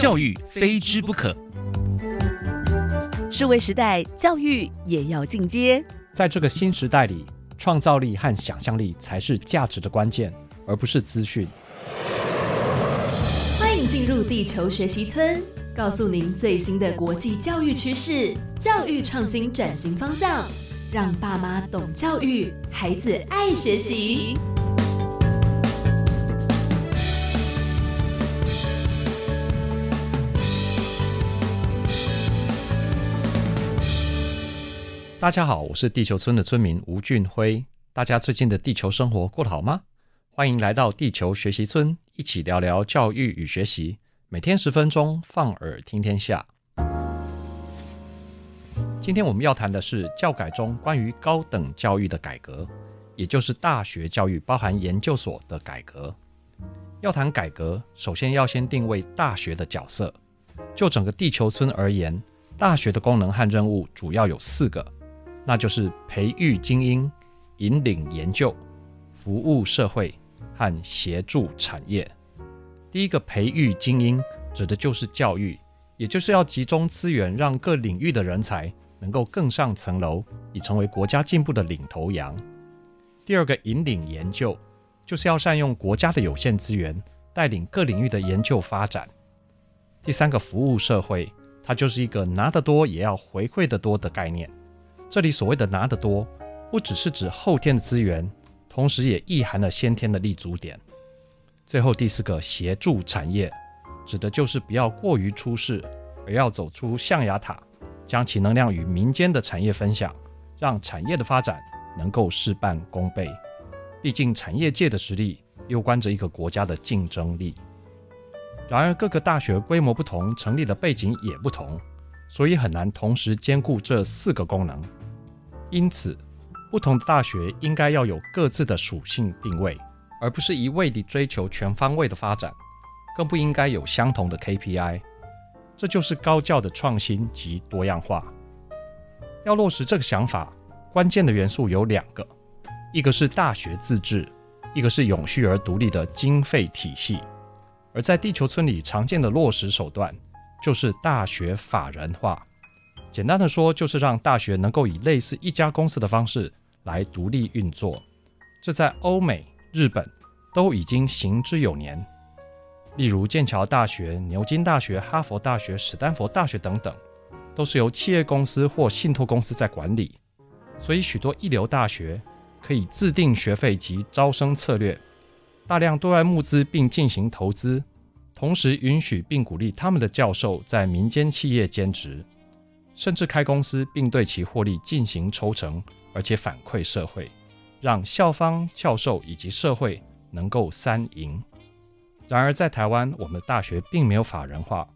教育非之不可。数位时代，教育也要进阶。在这个新时代里，创造力和想象力才是价值的关键，而不是资讯。欢迎进入地球学习村，告诉您最新的国际教育趋势、教育创新转型方向，让爸妈懂教育，孩子爱学习。大家好，我是地球村的村民吴俊辉。大家最近的地球生活过得好吗？欢迎来到地球学习村，一起聊聊教育与学习。每天十分钟，放耳听天下。今天我们要谈的是教改中关于高等教育的改革，也就是大学教育包含研究所的改革。要谈改革，首先要先定位大学的角色。就整个地球村而言，大学的功能和任务主要有四个。那就是培育精英、引领研究、服务社会和协助产业。第一个培育精英，指的就是教育，也就是要集中资源，让各领域的人才能够更上层楼，以成为国家进步的领头羊。第二个引领研究，就是要善用国家的有限资源，带领各领域的研究发展。第三个服务社会，它就是一个拿得多也要回馈得多的概念。这里所谓的拿得多，不只是指后天的资源，同时也意含了先天的立足点。最后第四个协助产业，指的就是不要过于出世，而要走出象牙塔，将其能量与民间的产业分享，让产业的发展能够事半功倍。毕竟产业界的实力攸关着一个国家的竞争力。然而各个大学规模不同，成立的背景也不同，所以很难同时兼顾这四个功能。因此，不同的大学应该要有各自的属性定位，而不是一味地追求全方位的发展，更不应该有相同的 KPI。这就是高教的创新及多样化。要落实这个想法，关键的元素有两个：一个是大学自治，一个是永续而独立的经费体系。而在地球村里常见的落实手段，就是大学法人化。简单的说，就是让大学能够以类似一家公司的方式来独立运作。这在欧美、日本都已经行之有年。例如剑桥大学、牛津大学、哈佛大学、史丹佛大学等等，都是由企业公司或信托公司在管理。所以，许多一流大学可以自定学费及招生策略，大量对外募资并进行投资，同时允许并鼓励他们的教授在民间企业兼职。甚至开公司，并对其获利进行抽成，而且反馈社会，让校方、教授以及社会能够三赢。然而，在台湾，我们的大学并没有法人化。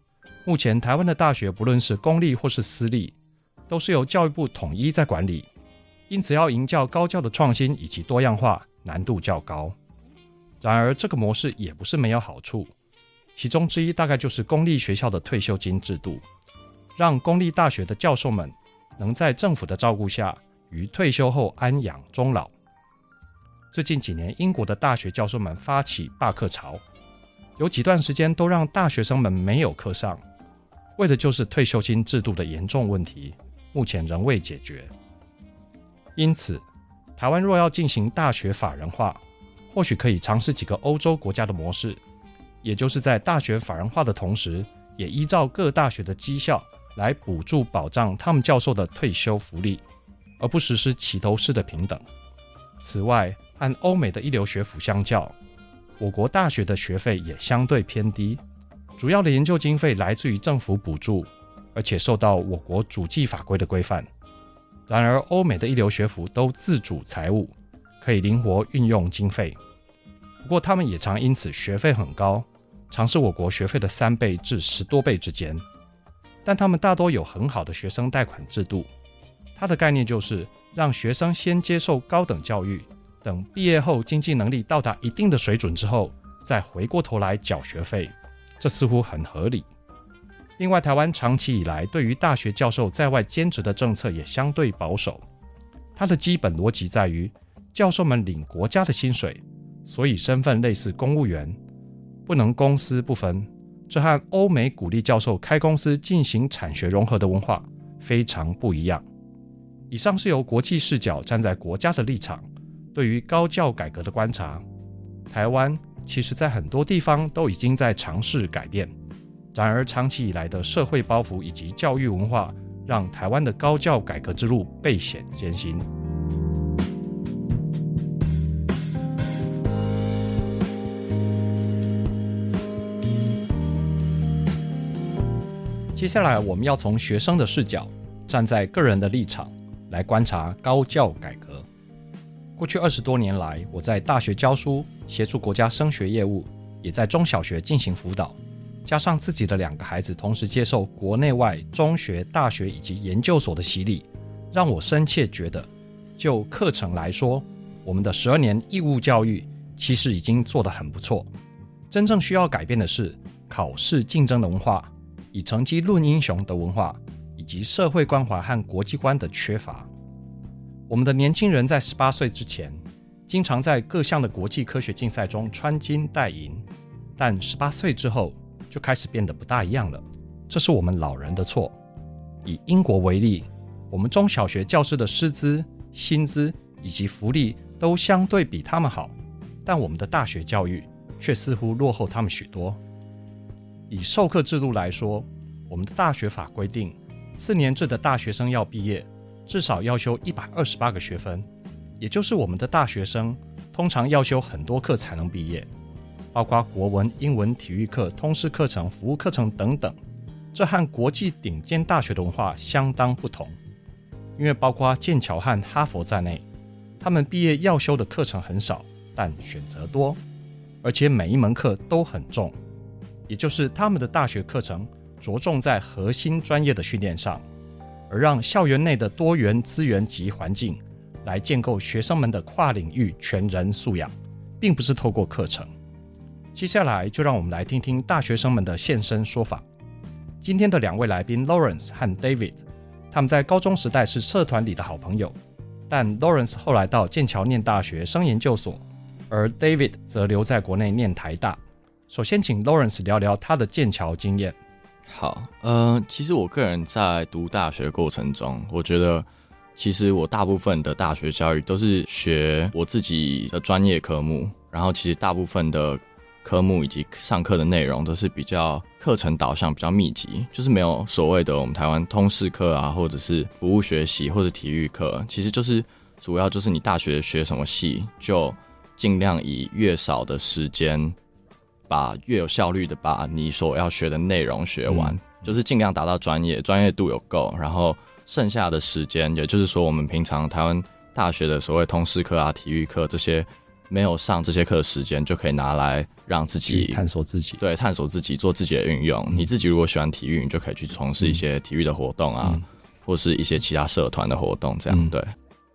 目前，台湾的大学不论是公立或是私立，都是由教育部统一在管理，因此要营造高教的创新以及多样化难度较高。然而，这个模式也不是没有好处，其中之一大概就是公立学校的退休金制度。让公立大学的教授们能在政府的照顾下，于退休后安养终老。最近几年，英国的大学教授们发起罢课潮，有几段时间都让大学生们没有课上，为的就是退休金制度的严重问题，目前仍未解决。因此，台湾若要进行大学法人化，或许可以尝试几个欧洲国家的模式，也就是在大学法人化的同时，也依照各大学的绩效。来补助保障他们教授的退休福利，而不实施齐头式的平等。此外，按欧美的一流学府相较，我国大学的学费也相对偏低，主要的研究经费来自于政府补助，而且受到我国主计法规的规范。然而，欧美的一流学府都自主财务，可以灵活运用经费。不过，他们也常因此学费很高，常是我国学费的三倍至十多倍之间。但他们大多有很好的学生贷款制度，它的概念就是让学生先接受高等教育，等毕业后经济能力到达一定的水准之后，再回过头来缴学费，这似乎很合理。另外，台湾长期以来对于大学教授在外兼职的政策也相对保守，它的基本逻辑在于教授们领国家的薪水，所以身份类似公务员，不能公私不分。这和欧美鼓励教授开公司进行产学融合的文化非常不一样。以上是由国际视角站在国家的立场，对于高教改革的观察。台湾其实在很多地方都已经在尝试改变，然而长期以来的社会包袱以及教育文化，让台湾的高教改革之路倍显艰辛。接下来，我们要从学生的视角，站在个人的立场来观察高教改革。过去二十多年来，我在大学教书，协助国家升学业务，也在中小学进行辅导，加上自己的两个孩子同时接受国内外中学、大学以及研究所的洗礼，让我深切觉得，就课程来说，我们的十二年义务教育其实已经做得很不错。真正需要改变的是考试竞争的文化。以成绩论英雄的文化，以及社会关怀和国际观的缺乏，我们的年轻人在十八岁之前，经常在各项的国际科学竞赛中穿金戴银，但十八岁之后就开始变得不大一样了。这是我们老人的错。以英国为例，我们中小学教师的师资、薪资以及福利都相对比他们好，但我们的大学教育却似乎落后他们许多。以授课制度来说，我们的大学法规定，四年制的大学生要毕业，至少要修一百二十八个学分，也就是我们的大学生通常要修很多课才能毕业，包括国文、英文、体育课、通识课程、服务课程等等。这和国际顶尖大学的文化相当不同，因为包括剑桥和哈佛在内，他们毕业要修的课程很少，但选择多，而且每一门课都很重。也就是他们的大学课程着重在核心专业的训练上，而让校园内的多元资源及环境来建构学生们的跨领域全人素养，并不是透过课程。接下来就让我们来听听大学生们的现身说法。今天的两位来宾 Lawrence 和 David，他们在高中时代是社团里的好朋友，但 Lawrence 后来到剑桥念大学升研究所，而 David 则留在国内念台大。首先，请 Lawrence 聊聊他的剑桥经验。好，呃，其实我个人在读大学过程中，我觉得其实我大部分的大学教育都是学我自己的专业科目，然后其实大部分的科目以及上课的内容都是比较课程导向，比较密集，就是没有所谓的我们台湾通识课啊，或者是服务学习或者体育课，其实就是主要就是你大学学什么系，就尽量以越少的时间。把越有效率的把你所要学的内容学完，嗯、就是尽量达到专业，专业度有够，然后剩下的时间，也就是说我们平常台湾大学的所谓通识课啊、体育课这些没有上这些课的时间，就可以拿来让自己探索自己，对，探索自己，做自己的运用。嗯、你自己如果喜欢体育，你就可以去从事一些体育的活动啊，嗯、或是一些其他社团的活动，这样、嗯、对。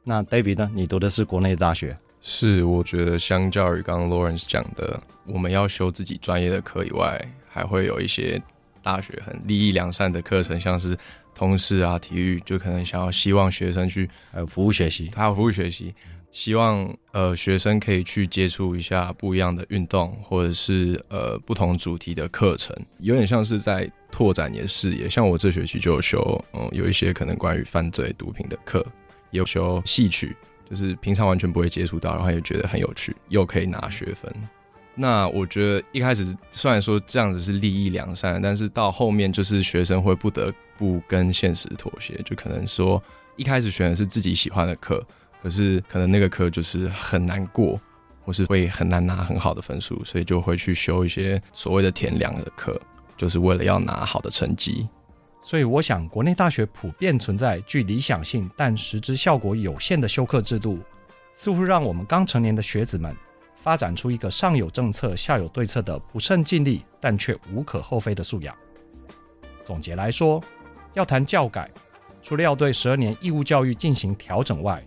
那 David 呢？你读的是国内大学？是，我觉得相较于刚刚 Lawrence 讲的，我们要修自己专业的课以外，还会有一些大学很利益良善的课程，像是通识啊、体育，就可能想要希望学生去呃服务学习，还有服务学习，希望呃学生可以去接触一下不一样的运动，或者是呃不同主题的课程，有点像是在拓展你的视野。像我这学期就有修，嗯，有一些可能关于犯罪、毒品的课，也有修戏曲。就是平常完全不会接触到，然后也觉得很有趣，又可以拿学分。那我觉得一开始虽然说这样子是利益良善，但是到后面就是学生会不得不跟现实妥协，就可能说一开始选的是自己喜欢的课，可是可能那个课就是很难过，或是会很难拿很好的分数，所以就会去修一些所谓的填两的课，就是为了要拿好的成绩。所以，我想，国内大学普遍存在具理想性但实质效果有限的修课制度，似乎让我们刚成年的学子们发展出一个上有政策、下有对策的不胜尽力但却无可厚非的素养。总结来说，要谈教改，除了要对十二年义务教育进行调整外，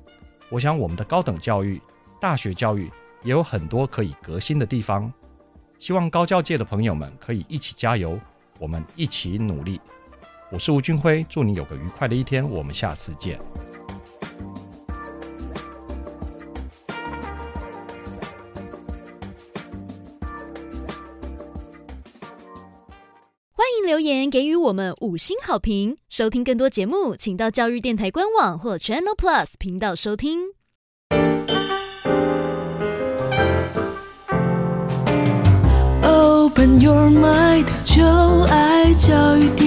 我想我们的高等教育、大学教育也有很多可以革新的地方。希望高教界的朋友们可以一起加油，我们一起努力。我是吴俊辉，祝你有个愉快的一天，我们下次见。欢迎留言给予我们五星好评。收听更多节目，请到教育电台官网或 Channel Plus 频道收听。Open your mind，就爱教育电